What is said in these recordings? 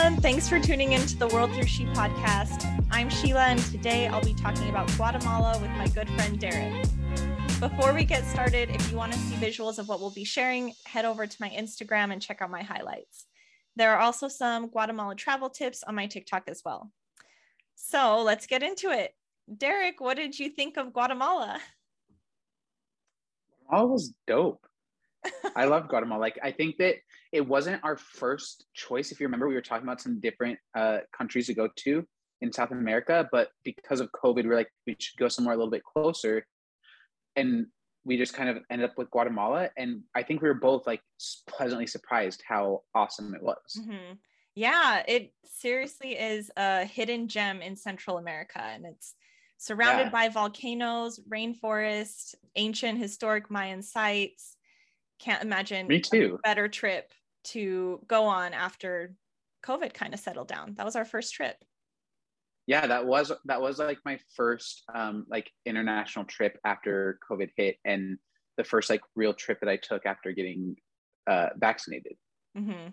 everyone. Thanks for tuning into the World Through She podcast. I'm Sheila, and today I'll be talking about Guatemala with my good friend Derek. Before we get started, if you want to see visuals of what we'll be sharing, head over to my Instagram and check out my highlights. There are also some Guatemala travel tips on my TikTok as well. So let's get into it. Derek, what did you think of Guatemala? Guatemala was dope. I love Guatemala. Like, I think that it wasn't our first choice. If you remember, we were talking about some different uh, countries to go to in South America, but because of COVID, we are like, we should go somewhere a little bit closer and we just kind of ended up with Guatemala. And I think we were both like pleasantly surprised how awesome it was. Mm-hmm. Yeah, it seriously is a hidden gem in Central America. And it's surrounded yeah. by volcanoes, rainforest, ancient historic Mayan sites. Can't imagine Me too. a better trip to go on after COVID kind of settled down. That was our first trip yeah that was that was like my first um like international trip after covid hit and the first like real trip that i took after getting uh vaccinated mm-hmm.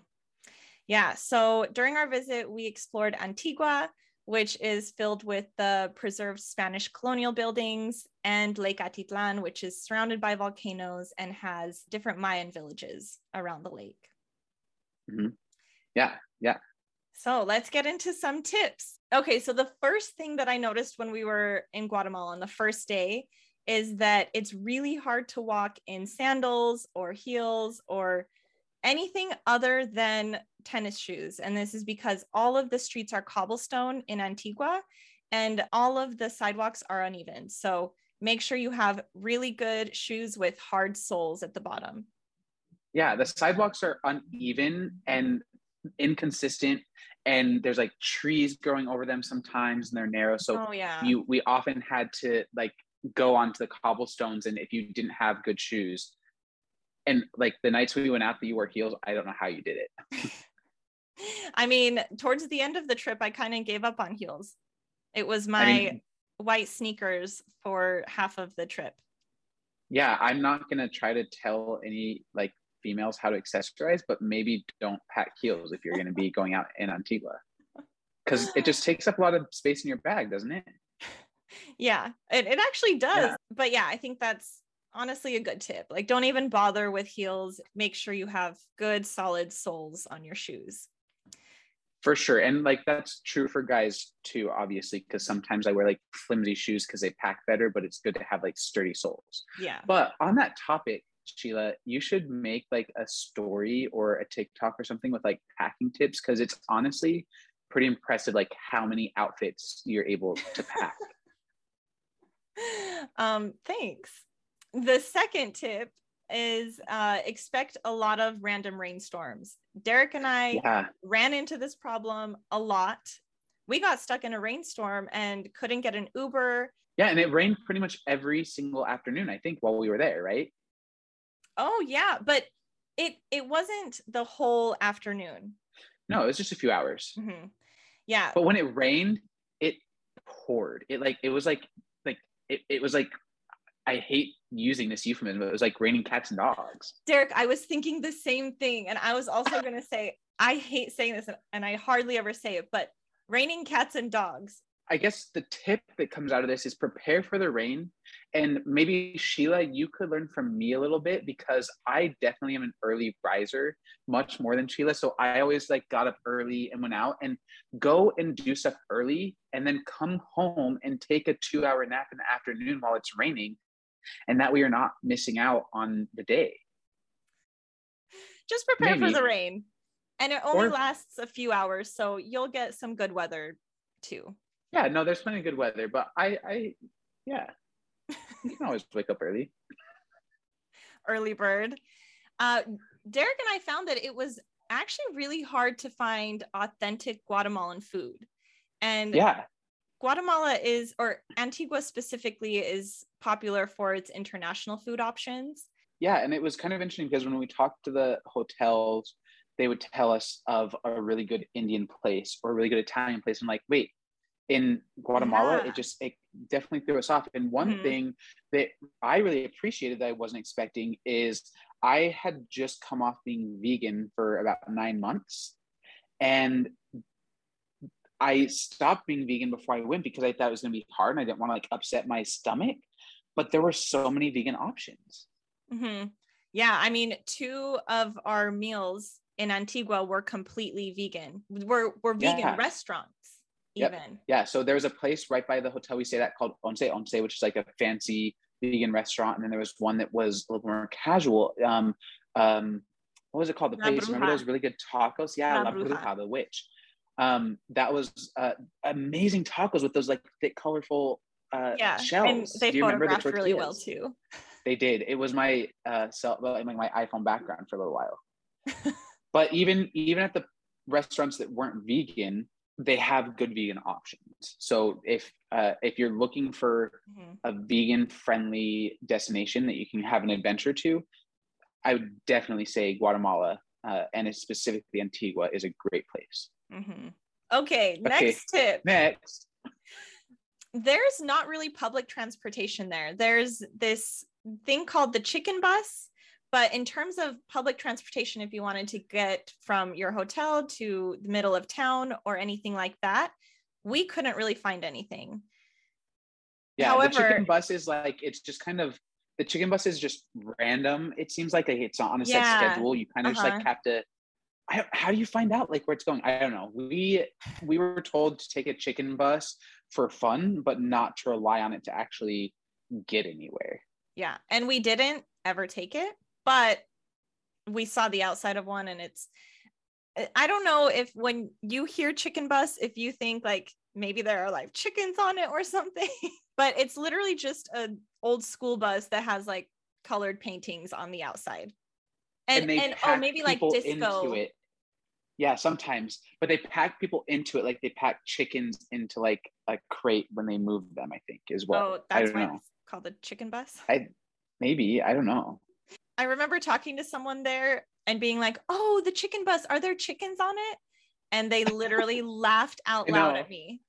yeah so during our visit we explored antigua which is filled with the preserved spanish colonial buildings and lake atitlan which is surrounded by volcanoes and has different mayan villages around the lake. Mm-hmm. yeah yeah. So let's get into some tips. Okay, so the first thing that I noticed when we were in Guatemala on the first day is that it's really hard to walk in sandals or heels or anything other than tennis shoes. And this is because all of the streets are cobblestone in Antigua and all of the sidewalks are uneven. So make sure you have really good shoes with hard soles at the bottom. Yeah, the sidewalks are uneven and inconsistent and there's like trees growing over them sometimes and they're narrow so oh, yeah. you we often had to like go onto the cobblestones and if you didn't have good shoes and like the nights we went out that you wore heels i don't know how you did it i mean towards the end of the trip i kind of gave up on heels it was my I mean, white sneakers for half of the trip yeah i'm not going to try to tell any like females how to accessorize, but maybe don't pack heels if you're going to be going out in Antigua because it just takes up a lot of space in your bag, doesn't it? Yeah, it, it actually does. Yeah. But yeah, I think that's honestly a good tip. Like, don't even bother with heels. Make sure you have good, solid soles on your shoes. For sure. And like that's true for guys too, obviously, because sometimes I wear like flimsy shoes because they pack better, but it's good to have like sturdy soles. Yeah. But on that topic, Sheila, you should make like a story or a TikTok or something with like packing tips because it's honestly pretty impressive like how many outfits you're able to pack. um, thanks. The second tip is uh, expect a lot of random rainstorms. Derek and I yeah. ran into this problem a lot. We got stuck in a rainstorm and couldn't get an Uber. Yeah, and it rained pretty much every single afternoon, I think, while we were there, right? Oh yeah, but it it wasn't the whole afternoon. No, it was just a few hours. Mm-hmm. Yeah. But when it rained, it poured. It like it was like like it, it was like I hate using this euphemism, but it was like raining cats and dogs. Derek, I was thinking the same thing. And I was also gonna say, I hate saying this and I hardly ever say it, but raining cats and dogs. I guess the tip that comes out of this is prepare for the rain. And maybe Sheila, you could learn from me a little bit because I definitely am an early riser, much more than Sheila. So I always like got up early and went out and go and do stuff early and then come home and take a two hour nap in the afternoon while it's raining. And that we are not missing out on the day. Just prepare maybe. for the rain. And it only or, lasts a few hours. So you'll get some good weather too yeah, no, there's plenty of good weather, but I, I, yeah, you can always wake up early. Early bird. Uh, Derek and I found that it was actually really hard to find authentic Guatemalan food, and yeah, Guatemala is, or Antigua specifically, is popular for its international food options. Yeah, and it was kind of interesting because when we talked to the hotels, they would tell us of a really good Indian place or a really good Italian place. I'm like, wait, in Guatemala, yeah. it just it definitely threw us off. And one mm-hmm. thing that I really appreciated that I wasn't expecting is I had just come off being vegan for about nine months. And I stopped being vegan before I went because I thought it was going to be hard and I didn't want to like upset my stomach. But there were so many vegan options. hmm Yeah, I mean, two of our meals in Antigua were completely vegan. We're we're vegan Yeah. restaurants Yep. even. Yeah, so there was a place right by the hotel we stayed at called Once Once, which is like a fancy vegan restaurant, and then there was one that was a little more casual. Um, um, what was it called? The La place. Remember Bruja. those really good tacos? Yeah, La La Bruja. Bruja, the witch. Um, that was uh, amazing tacos with those like thick, colorful uh, Yeah, and they Do you remember the really well too. They did. It was my uh, cell, like my iPhone background for a little while. but even even at the restaurants that weren't vegan, they have good vegan options. So if uh, if you're looking for Mhm. a vegan friendly destination that you can have an adventure to, I would definitely say Guatemala uh, and it's specifically Antigua is a great place. Mhm. Okay, next tip. Next, there's not really public transportation there. There's this thing called the chicken bus, but in terms of public transportation, if you wanted to get from your hotel to the middle of town or anything like that, we couldn't really find anything. yeah, the chicken bus is like it's just kind of the chicken bus is just random. It seems like it's on a set Yeah, schedule. You kind of just uh-huh. like have to. I, how do you find out like where it's going? I don't know. We we were told to take a chicken bus for fun, but not to rely on it to actually get anywhere. Yeah. And we didn't ever take it, but we saw the outside of one and it's I don't know if when you hear chicken bus, if you think like maybe there are like chickens on it or something, but it's literally just a old school bus that has like colored paintings on the outside. And they and, oh maybe like disco. Yeah, sometimes, but they pack people into it like they pack chickens into like a crate when they move them. I think as well. oh, that's why know. it's called the chicken bus. I maybe I don't know. I remember talking to someone there and being like, "Oh, the chicken bus, are there chickens on it?" And they literally laughed out loud at me.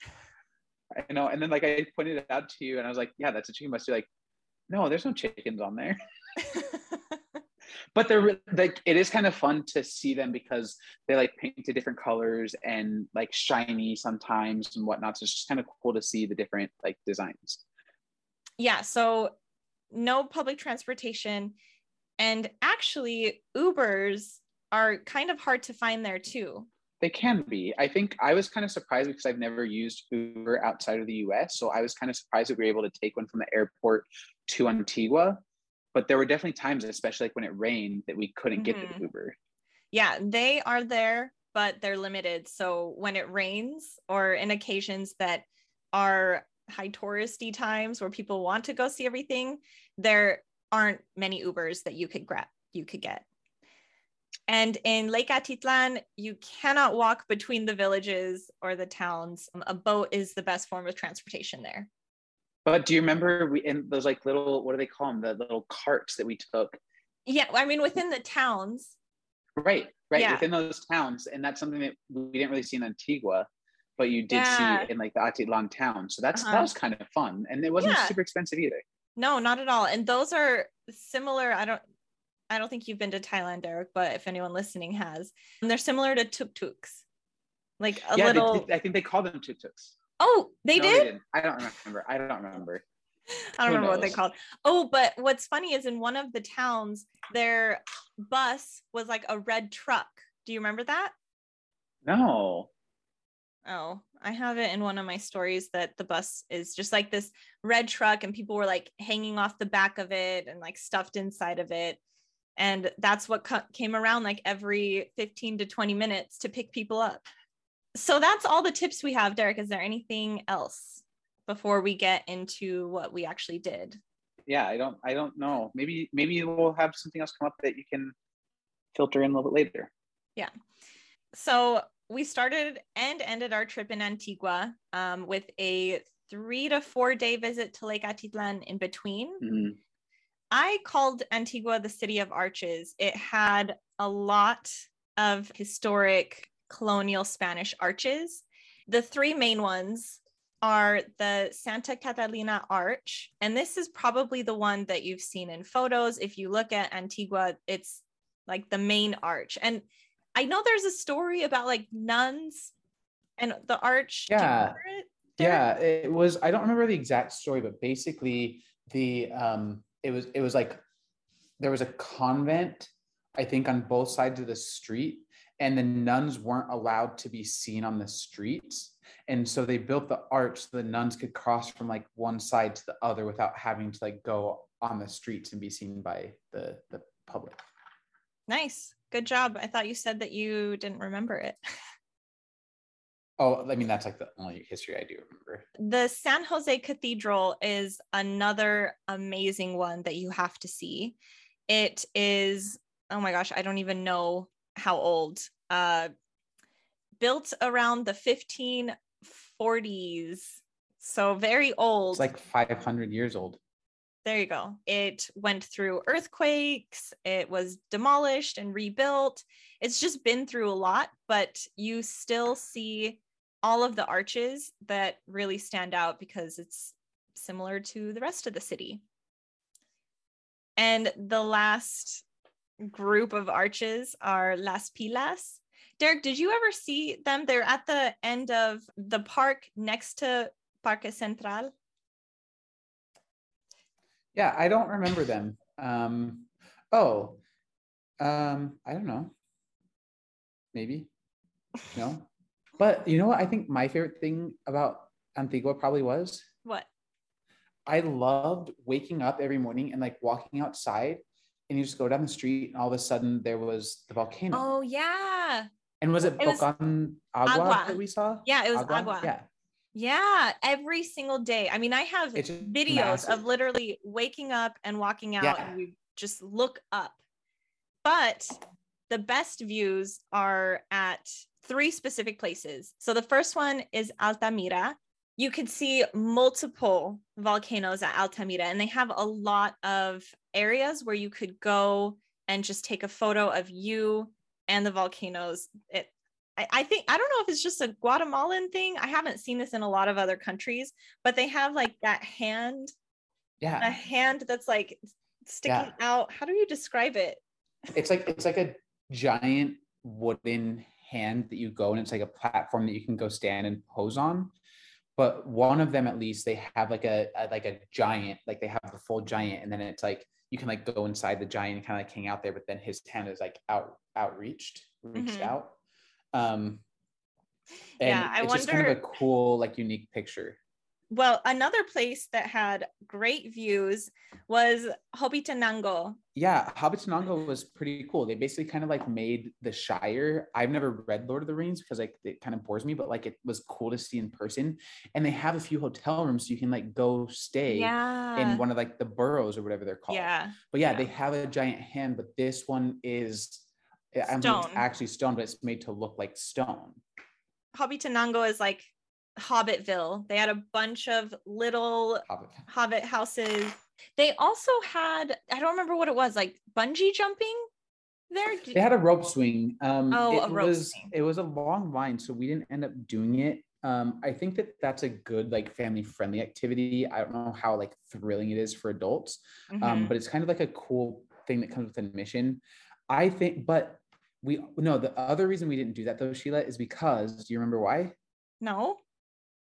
I know. And then like I pointed it out to you, and I was like, "Yeah, that's a chicken bus." You're like, "No, there's no chickens on there." But they're like, it is kind of fun to see them because they like painted different colors and like shiny sometimes and whatnot. So it's just kind of cool to see the different like designs. yeah, so no public transportation and actually Ubers are kind of hard to find there too. They can be. I think I was kind of surprised because I've never used Uber outside of the US. So I was kind of surprised that we were able to take one from the airport to Antigua. But there were definitely times, especially like when it rained, that we couldn't get Mhm. the Uber. Yeah, they are there, but they're limited. So when it rains or in occasions that are high touristy times where people want to go see everything, there aren't many Ubers that you could grab, you could get. And in Lake Atitlan, you cannot walk between the villages or the towns. A boat is the best form of transportation there. But do you remember we in those like little what do they call them? The little carts that we took. Yeah, I mean within the towns. Right, right. Yeah. Within those towns. And that's something that we didn't really see in Antigua, but you did Yeah. see in like the Atitlan town. So that's Uh-huh. that was kind of fun. And it wasn't Yeah. super expensive either. No, not at all. And those are similar. I don't I don't think you've been to Thailand, Derek, but if anyone listening has, and they're similar to tuk-tuks. Like a little they- I think they call them tuk-tuks. Oh, they No, did? didn't. I don't remember. I don't remember. I don't Who remember what they called. Oh, but what's funny is in one of the towns, their bus was like a red truck. Do you remember that? No. Oh, I have it in one of my stories that the bus is just like this red truck and people were like hanging off the back of it and like stuffed inside of it. And that's what co- came around like every 15 to 20 minutes to pick people up. So that's all the tips we have, Derek. Is there anything else before we get into what we actually did? Yeah, I don't I don't know. Maybe maybe we'll have something else come up that you can filter in a little bit later. Yeah. So we started and ended our trip in Antigua um, with a three to four day visit to Lake Atitlan in between. Mhm. I called Antigua the city of arches. It had a lot of historic colonial Spanish arches. The three main ones are the Santa Catalina Arch, and this is probably the one that you've seen in photos. If you look at Antigua, it's like the main arch. And I know there's a story about like nuns And the arch. Yeah. it, yeah it was i don't remember the exact story but basically the um it was it was like there was a convent i think on both sides of the street and the nuns weren't allowed to be seen on the streets and so they built the arch so the nuns could cross from like one side to the other without having to like go on the streets and be seen by the the public Nice. Good job. I thought you said that you didn't remember it. oh i mean that's like the only history i do remember The San Jose Cathedral is another amazing one that you have to see. It is, oh my gosh, I don't even know how old. Uh, built around the 1540s. So very old. it's like 500 years old there you go. It went through earthquakes, it was demolished and rebuilt. It's just been through a lot, but you still see all of the arches that really stand out because it's similar to the rest of the city. And the last group of arches are Las Pilas. Derek, did you ever see them? They're at the end of the park next to Parque Central. Yeah, I don't remember them. Um, oh, um, I don't know. Maybe. No. But you know what? I think my favorite thing about Antigua probably was What? I loved waking up every morning and like walking outside and you just go down the street and all of a sudden there was the volcano. Oh, yeah. and was it, it Volcan Agua, Agua. that we saw? Yeah, it was agua. Yeah. Yeah, every single day. I mean, I have It's videos massive. of literally waking up and walking out, Yeah. and we just look up. But the best views are at three specific places. So the first one is Altamira. You could see multiple volcanoes at Altamira, and they have a lot of areas where you could go and just take a photo of you and the volcanoes. It I, I think I don't know if it's just a Guatemalan thing. I haven't seen this in a lot of other countries, but they have like that hand, yeah, a hand that's like sticking out. How do you describe it? It's like it's like a giant wooden hand that you go and it's like a platform that you can go stand and pose on. But one of them at least they have like a, a like a giant, like they have the full giant, and then it's like you can like go inside the giant and kind of like hang out there, but then his hand is like out outreached, reached Mhm. out. Um and Yeah, I it's just kind of a cool, like unique picture. Well, another place that had great views was Hobbitenango. Yeah, Hobbitenango was pretty cool. They basically kind of like made the Shire. I've never read Lord of the Rings because like it kind of bores me, but like it was cool to see in person. And they have a few hotel rooms so you can like go stay Yeah. in one of like the boroughs or whatever they're called. yeah. But yeah, yeah. they have a giant hand, but this one is I mean, it's actually stone, but it's made to look like stone. Hobbitenango is like Hobbitville. They had a bunch of little Hobbit. Hobbit houses. They also had, I don't remember what it was, like bungee jumping there. They had a rope swing. Um, Oh, it a rope was swing. it was a long line, so we didn't end up doing it. Um, I think that that's a good like family friendly activity. I don't know how like thrilling it is for adults, um, Mhm. but it's kind of like a cool thing that comes with admission. I think, but we no. The other reason we didn't do that though, Sheila, is because do you remember why? no.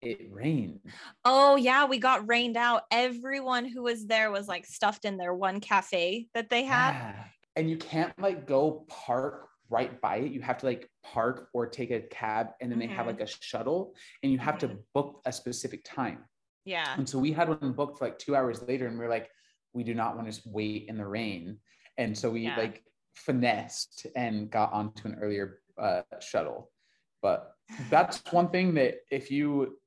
It rained. Oh yeah, we got rained out. Everyone who was there was like stuffed in their one cafe that they had. Yeah. And you can't like go park right by it. You have to like park or take a cab and then they have Mhm. like a shuttle and you have to book a specific time. Yeah. And so we had one booked for like two hours later and we are like, we do not want to wait in the rain. And so we Yeah. like finessed and got onto an earlier uh, shuttle. But that's one thing that if you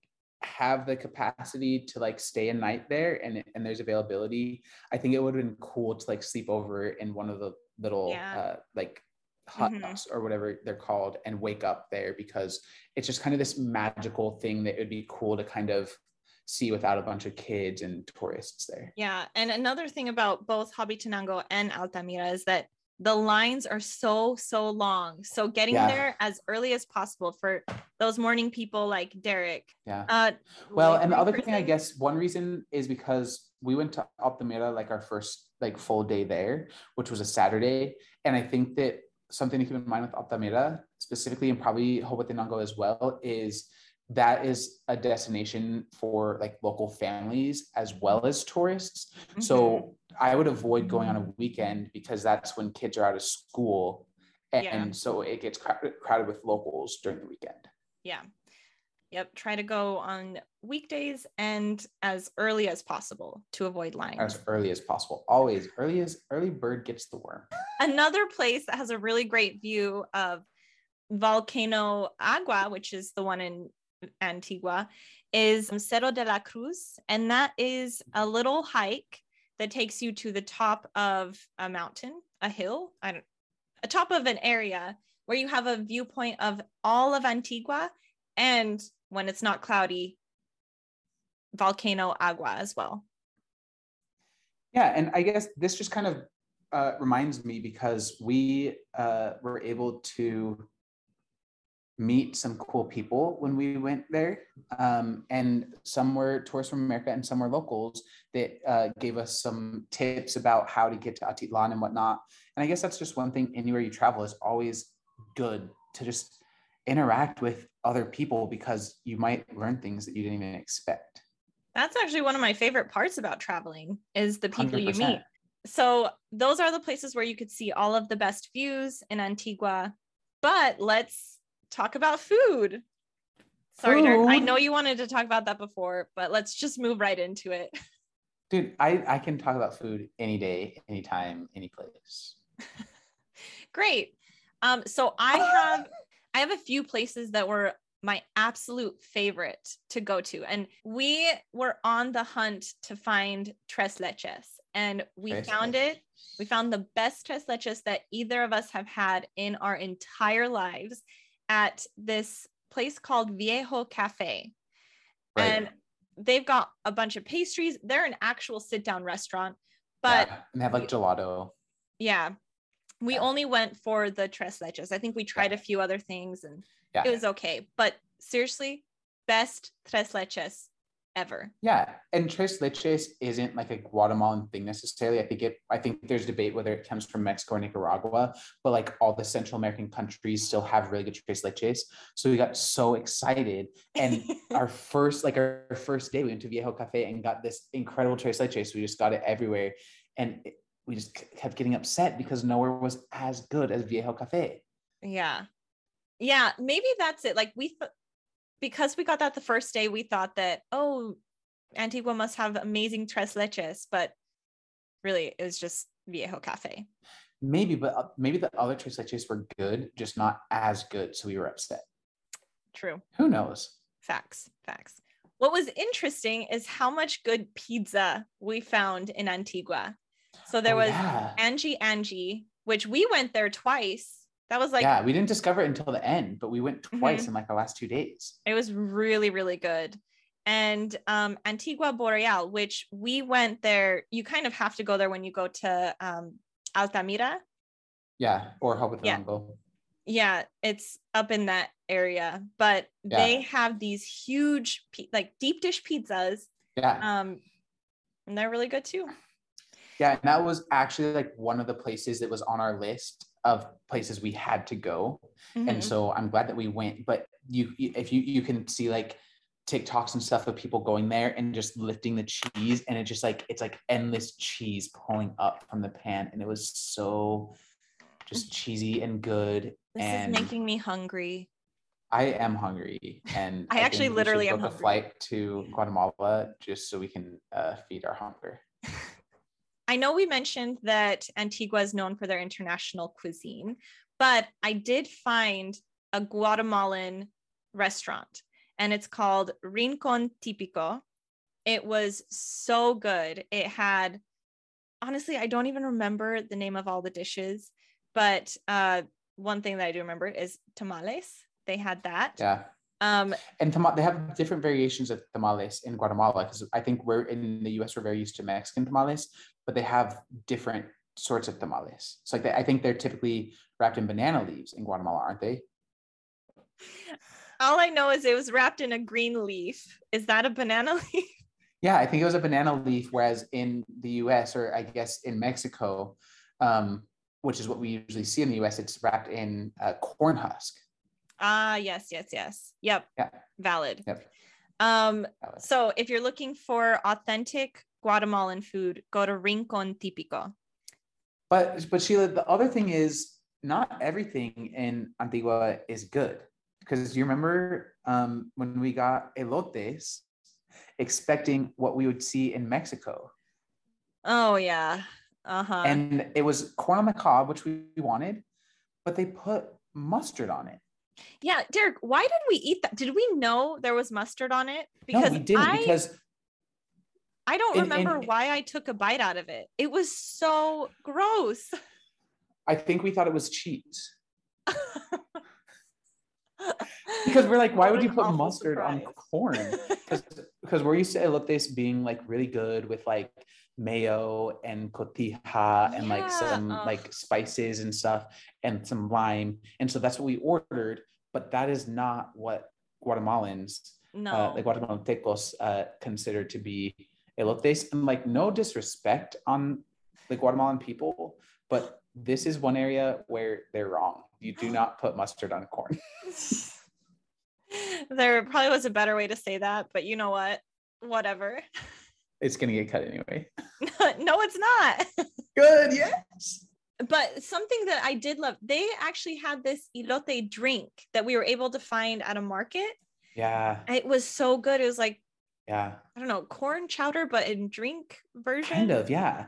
have the capacity to like stay a night there and and there's availability, I think it would have been cool to like sleep over in one of the little Yeah. uh, like huts Mhm. or whatever they're called and wake up there because it's just kind of this magical thing that it would be cool to kind of see without a bunch of kids and tourists there. Yeah. And another thing about both Hobbitenango and Altamira is that the lines are so, so long. So getting Yeah. there as early as possible for those morning people like Derek. Yeah. Uh, Well, like and the other thing, I guess, one reason is because we went to Altamira like our first like full day there, which was a Saturday, and I think that something to keep in mind with Altamira specifically, and probably Hobbitenango as well, is that is a destination for like local families as well as tourists. Mm-hmm. So I would avoid going on a weekend because that's when kids are out of school. And, yeah. so it gets crowded, crowded with locals during the weekend. Yeah. Yep. Try to go on weekdays and as early as possible to avoid lines. As early as possible. Always early as early bird gets the worm. Another place that has a really great view of Volcano Agua, which is the one in Antigua, is Cerro de la Cruz. And that is a little hike that takes you to the top of a mountain, a hill, I don't, a top of an area where you have a viewpoint of all of Antigua and when it's not cloudy, volcano agua as well. Yeah, and I guess this just kind of uh, reminds me because we uh, were able to meet some cool people when we went there. Um, and some were tourists from America and some were locals that uh, gave us some tips about how to get to Atitlan and whatnot. And I guess that's just one thing anywhere you travel is always good to just interact with other people because you might learn things that you didn't even expect. That's actually one of my favorite parts about traveling is the people 100%. you meet. So those are the places where you could see all of the best views in Antigua. But let's talk about food. Sorry, Derek, I know you wanted to talk about that before, but let's just move right into it. Dude, I, I can talk about food any day, anytime, any place. Great. Um, so I have I have a few places that were my absolute favorite to go to. And we were on the hunt to find tres leches. And we tres found leches. it. We found the best tres leches that either of us have had in our entire lives at this place called Viejo Cafe. Right. And they've got a bunch of pastries. They're an actual sit down restaurant, but yeah, they have like gelato. Yeah. We yeah. only went for the tres leches. I think we tried yeah. a few other things and it was okay. But seriously, best tres leches ever. Yeah, and tres leches isn't like a Guatemalan thing necessarily. I think it. I think there's debate whether it comes from Mexico or Nicaragua, but like all the Central American countries still have really good tres leches. So we got so excited, and our first like our first day, we went to Viejo Cafe and got this incredible tres leches. We just got it everywhere, and it, we just kept getting upset because nowhere was as good as Viejo Cafe. Yeah. Yeah, maybe that's it. Like we th- because we got that the first day, we thought that, oh, Antigua must have amazing tres leches, but really it was just Viejo Cafe. Maybe, but uh, maybe the other tres leches were good, just not as good. So we were upset. True. Who knows? Facts, facts. What was interesting is how much good pizza we found in Antigua. So there oh, was yeah. Angie Angie, which we went there twice that was like yeah we didn't discover it until the end but we went twice mm-hmm. in like the last two days it was really really good and um, antigua boreal which we went there you kind of have to go there when you go to um, altamira yeah or Hobbitenango. yeah. yeah it's up in that area but yeah. they have these huge like deep dish pizzas yeah um and they're really good too yeah and that was actually like one of the places that was on our list of places we had to go mm-hmm. and so i'm glad that we went but you if you you can see like TikToks and stuff of people going there and just lifting the cheese and it just like it's like endless cheese pulling up from the pan and it was so just cheesy and good. This and is making me hungry. I am hungry and I, I actually literally am book hungry. a flight to Guatemala just so we can uh, feed our hunger. I know we mentioned that Antigua is known for their international cuisine, but I did find a Guatemalan restaurant and it's called Rincon Típico. It was so good. It had, honestly, I don't even remember the name of all the dishes, but uh, one thing that I do remember is tamales. They had that. Yeah. Um, and tam- they have different variations of tamales in Guatemala because I think we're in the US, we're very used to Mexican tamales, but they have different sorts of tamales. So like they, I think they're typically wrapped in banana leaves in Guatemala, aren't they? All I know is it was wrapped in a green leaf. Is that a banana leaf? Yeah, I think it was a banana leaf. Whereas in the U.S. or I guess in Mexico, um, which is what we usually see in the US, it's wrapped in a corn husk. Ah, yes, yes, yes. Yep. Yeah. Valid. Yep. Um, Valid. so if you're looking for authentic Guatemalan food, go to Rincon Típico. But but Sheila, the other thing is not everything in Antigua is good. Because you remember um, when we got elotes, expecting what we would see in Mexico. Oh yeah. Uh-huh. And it was corn on the cob, which we wanted, but they put mustard on it. Yeah, Derek, why did we eat that? Did we know there was mustard on it? no, we didn't I, because I don't remember why I took a bite out of it. It was so gross. I think we thought it was cheese. Because we're like, why would you put mustard on corn? Because we're used to elotes being like really good with like mayo and cotija and like some ugh. like spices and stuff and some lime. And so that's what we ordered. But that is not what Guatemalans, no. uh, the Guatemaltecos, uh, consider to be elotes. And like, no disrespect on the Guatemalan people, but this is one area where they're wrong. You do not put mustard on corn. there probably was a better way to say that, but you know what? Whatever. It's gonna get cut anyway. no, it's not. Good, yes. but something that I did love, they actually had this elote drink that we were able to find at a market. Yeah, It was so good. It was like, yeah, I don't know, corn chowder, but in drink version. kind of, yeah,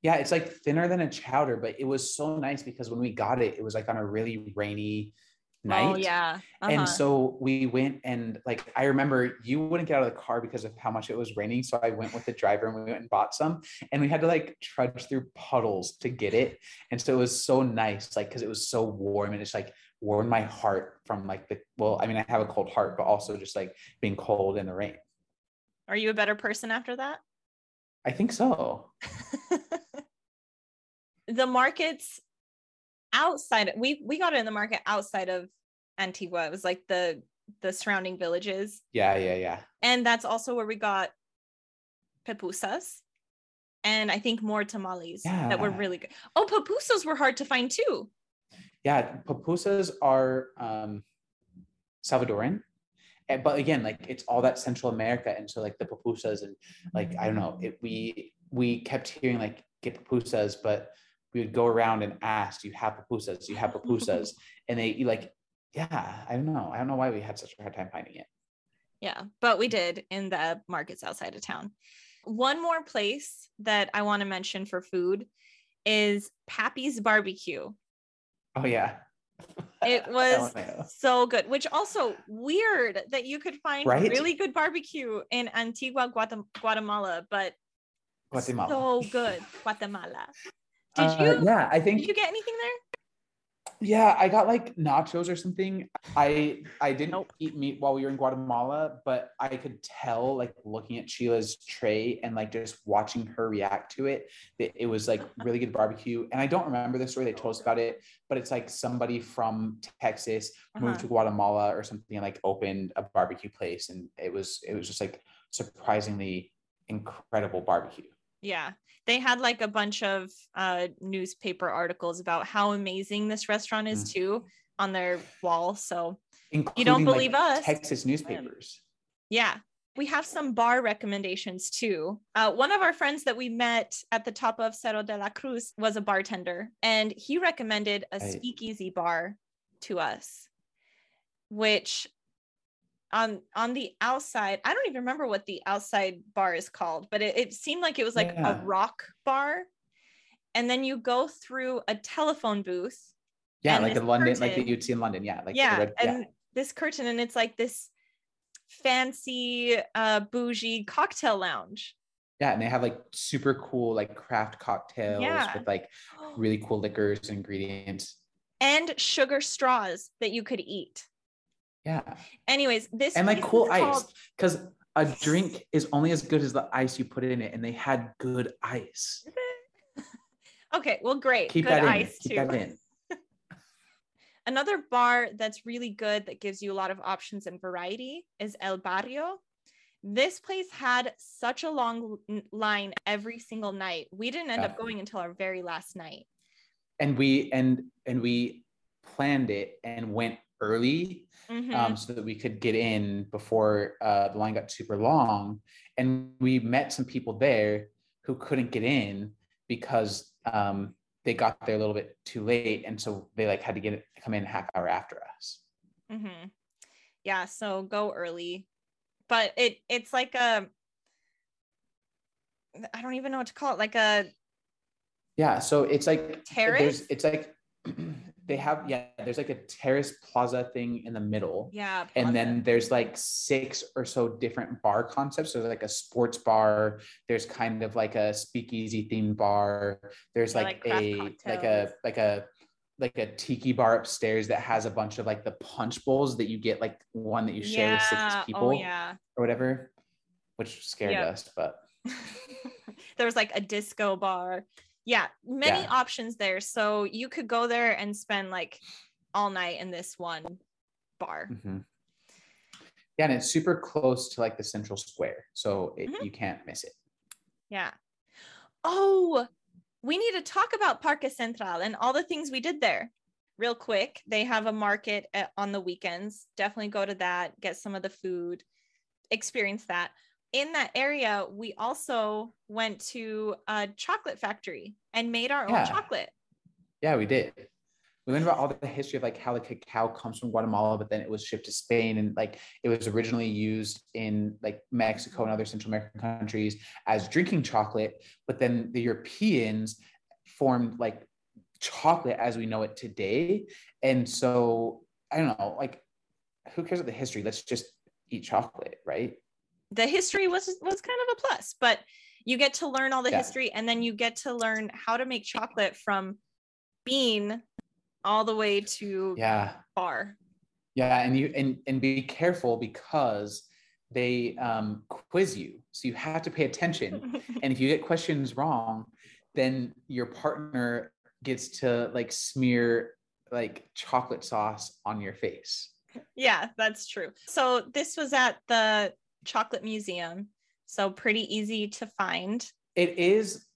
yeah. It's like thinner than a chowder, but it was so nice because when we got it, it was like on a really rainy night. Oh, yeah. And Uh-huh. so we went and like I remember you wouldn't get out of the car because of how much it was raining. So I went with the driver and we went and bought some and we had to like trudge through puddles to get it. And so it was so nice, like because it was so warm and it's like warmed my heart from like the well, I mean, I have a cold heart, but also just like being cold in the rain. Are you a better person after that? I think so. the markets outside we we got it in the market outside of Antigua. It was like the the surrounding villages. Yeah, yeah, yeah. And that's also where we got pupusas and I think more tamales that were really good. Oh, pupusas were hard to find too. Yeah, pupusas are um Salvadoran. And, but again, like it's all that Central America. And so like the pupusas and like I don't know, it we we kept hearing like get pupusas, but we would go around and ask, Do you have pupusas? Do you have pupusas? and they like, yeah, I don't know. I don't know why we had such a hard time finding it. Yeah, but we did in the markets outside of town. One more place that I want to mention for food is Pappy's Barbecue. Oh yeah. It was one I know. so good, which also weird that you could find Right? really good barbecue in Antigua, Guatemala, but Guatemala. so good, Guatemala. Did Uh, you yeah, I think did you get anything there? Yeah, I got like nachos or something. I I didn't Nope. eat meat while we were in Guatemala, but I could tell like looking at Sheila's tray and like just watching her react to it that it was like really good barbecue. And I don't remember the story they told us about it, but it's like somebody from Texas moved Uh-huh. to Guatemala or something and like opened a barbecue place and it was it was just like surprisingly incredible barbecue. Yeah, they had like a bunch of uh, newspaper articles about how amazing this restaurant is Mm. too on their wall. So Including, you don't believe like, us? Texas newspapers. Yeah. We have some bar recommendations too. Uh, one of our friends that we met at the top of Cerro de la Cruz was a bartender, and he recommended a Right. speakeasy bar to us, which on on the outside, I don't even remember what the outside bar is called, but it, it seemed like it was like Yeah. a rock bar. And then you go through a telephone booth. Yeah, like the London, like curtain- that you'd see in London. Yeah, like yeah, red- and this curtain, and it's like this fancy uh bougie cocktail lounge. Yeah, and they have like super cool like craft cocktails Yeah. with like really cool liquors and ingredients. and sugar straws that you could eat. Yeah, Anyways, this and like cool ice called- because a drink is only as good as the ice you put in it, and they had good ice. Okay, well, great. Keep good that in. ice Keep too. that in. Another bar that's really good that gives you a lot of options and variety is El Barrio. This place had such a long line every single night. We didn't end up going until our very last night. and we and and we planned it and went early Mhm. um, so that we could get in before uh, the line got super long. And we met some people there who couldn't get in because um, they got there a little bit too late, and so they like had to get come in half hour after us. Mhm. Yeah, so go early. But it it's like a I don't even know what to call it, like a Yeah, so it's like Terrace? It's like they have yeah. There's like a terrace plaza thing in the middle. yeah, and then there's like six or so different bar concepts. So there's like a sports bar. There's kind of like a speakeasy themed bar. There's Yeah, like, like a like a like a like a tiki bar upstairs that has a bunch of like the punch bowls that you get like one that you share with six oh, people Oh yeah. or whatever, which scared Yep. us. But there was like a disco bar. Yeah, many Yeah. options there. So you could go there and spend like all night in this one bar. mhm. yeah, and it's super close to like the central square, so it, Mhm. you can't miss it. Yeah. Oh, we need to talk about Parque Central and all the things we did there. Real quick, they have a market at, on the weekends. Definitely go to that, get some of the food, experience that. In that area, we also went to a chocolate factory and made our Yeah. own chocolate. Yeah, we did. We learned about all the history of like how the cacao comes from Guatemala, but then it was shipped to Spain and like it was originally used in like Mexico and other Central American countries as drinking chocolate, but then the Europeans formed like chocolate as we know it today. And so I don't know, like who cares about the history? Let's just eat chocolate, right? The history was was kind of a plus but you get to learn all the Yeah. history and then you get to learn how to make chocolate from bean all the way to Yeah. bar Yeah, and you and and be careful because they um, quiz you, so you have to pay attention. and if you get questions wrong, then your partner gets to like smear like chocolate sauce on your face. yeah that's true so this was at the chocolate museum so pretty easy to find It is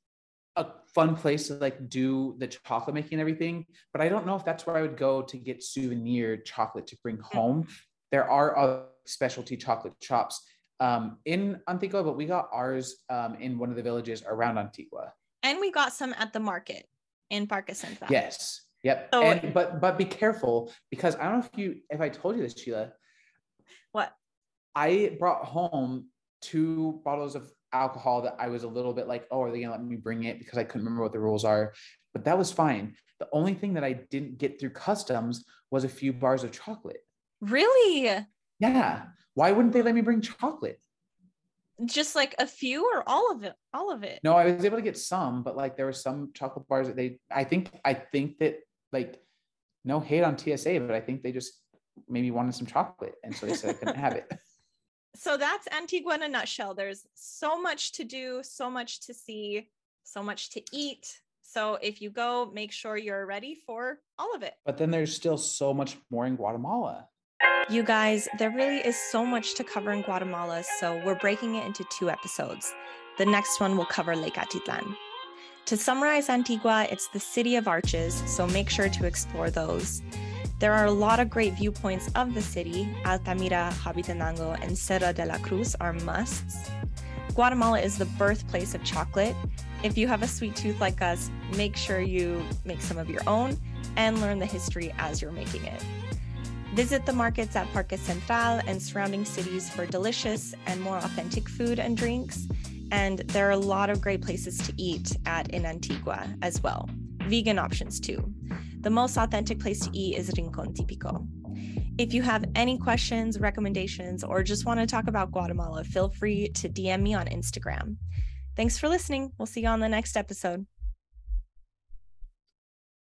a fun place to like do the chocolate making and everything, but I don't know if that's where I would go to get souvenir chocolate to bring home. There are other specialty chocolate shops um, in Antigua, but we got ours um, in one of the villages around Antigua. and we got some at the market in Parque Central. Yes. Yep. So- and but but be careful because I don't know if you if I told you this, Sheila. What? I brought home two bottles of alcohol that I was a little bit like, oh, are they gonna let me bring it because I couldn't remember what the rules are. But that was fine. The only thing that I didn't get through customs was a few bars of chocolate. Really? Yeah. Why wouldn't they let me bring chocolate? Just like a few or all of it? All of it. No, I was able to get some, but like there were some chocolate bars that they I think I think that like no hate on TSA, but I think they just maybe wanted some chocolate. And so they said I couldn't have it. so that's Antigua in a nutshell. There's so much to do, so much to see, so much to eat. So if you go, make sure you're ready for all of it. But then there's still so much more in Guatemala. You guys, there really is so much to cover in Guatemala, so we're breaking it into two episodes. The next one will cover Lake Atitlan. To summarize Antigua, it's the city of arches, so make sure to explore those. There are a lot of great viewpoints of the city. Altamira, Hobbitenango, and Cerro de la Cruz are musts. Guatemala is the birthplace of chocolate. If you have a sweet tooth like us, make sure you make some of your own and learn the history as you're making it. Visit the markets at Parque Central and surrounding cities for delicious and more authentic food and drinks. And there are a lot of great places to eat at in Antigua as well. Vegan options too. The most authentic place to eat is Rincon Típico. If you have any questions, recommendations, or just want to talk about Guatemala, feel free to DM me on Instagram. Thanks for listening. We'll see you on the next episode.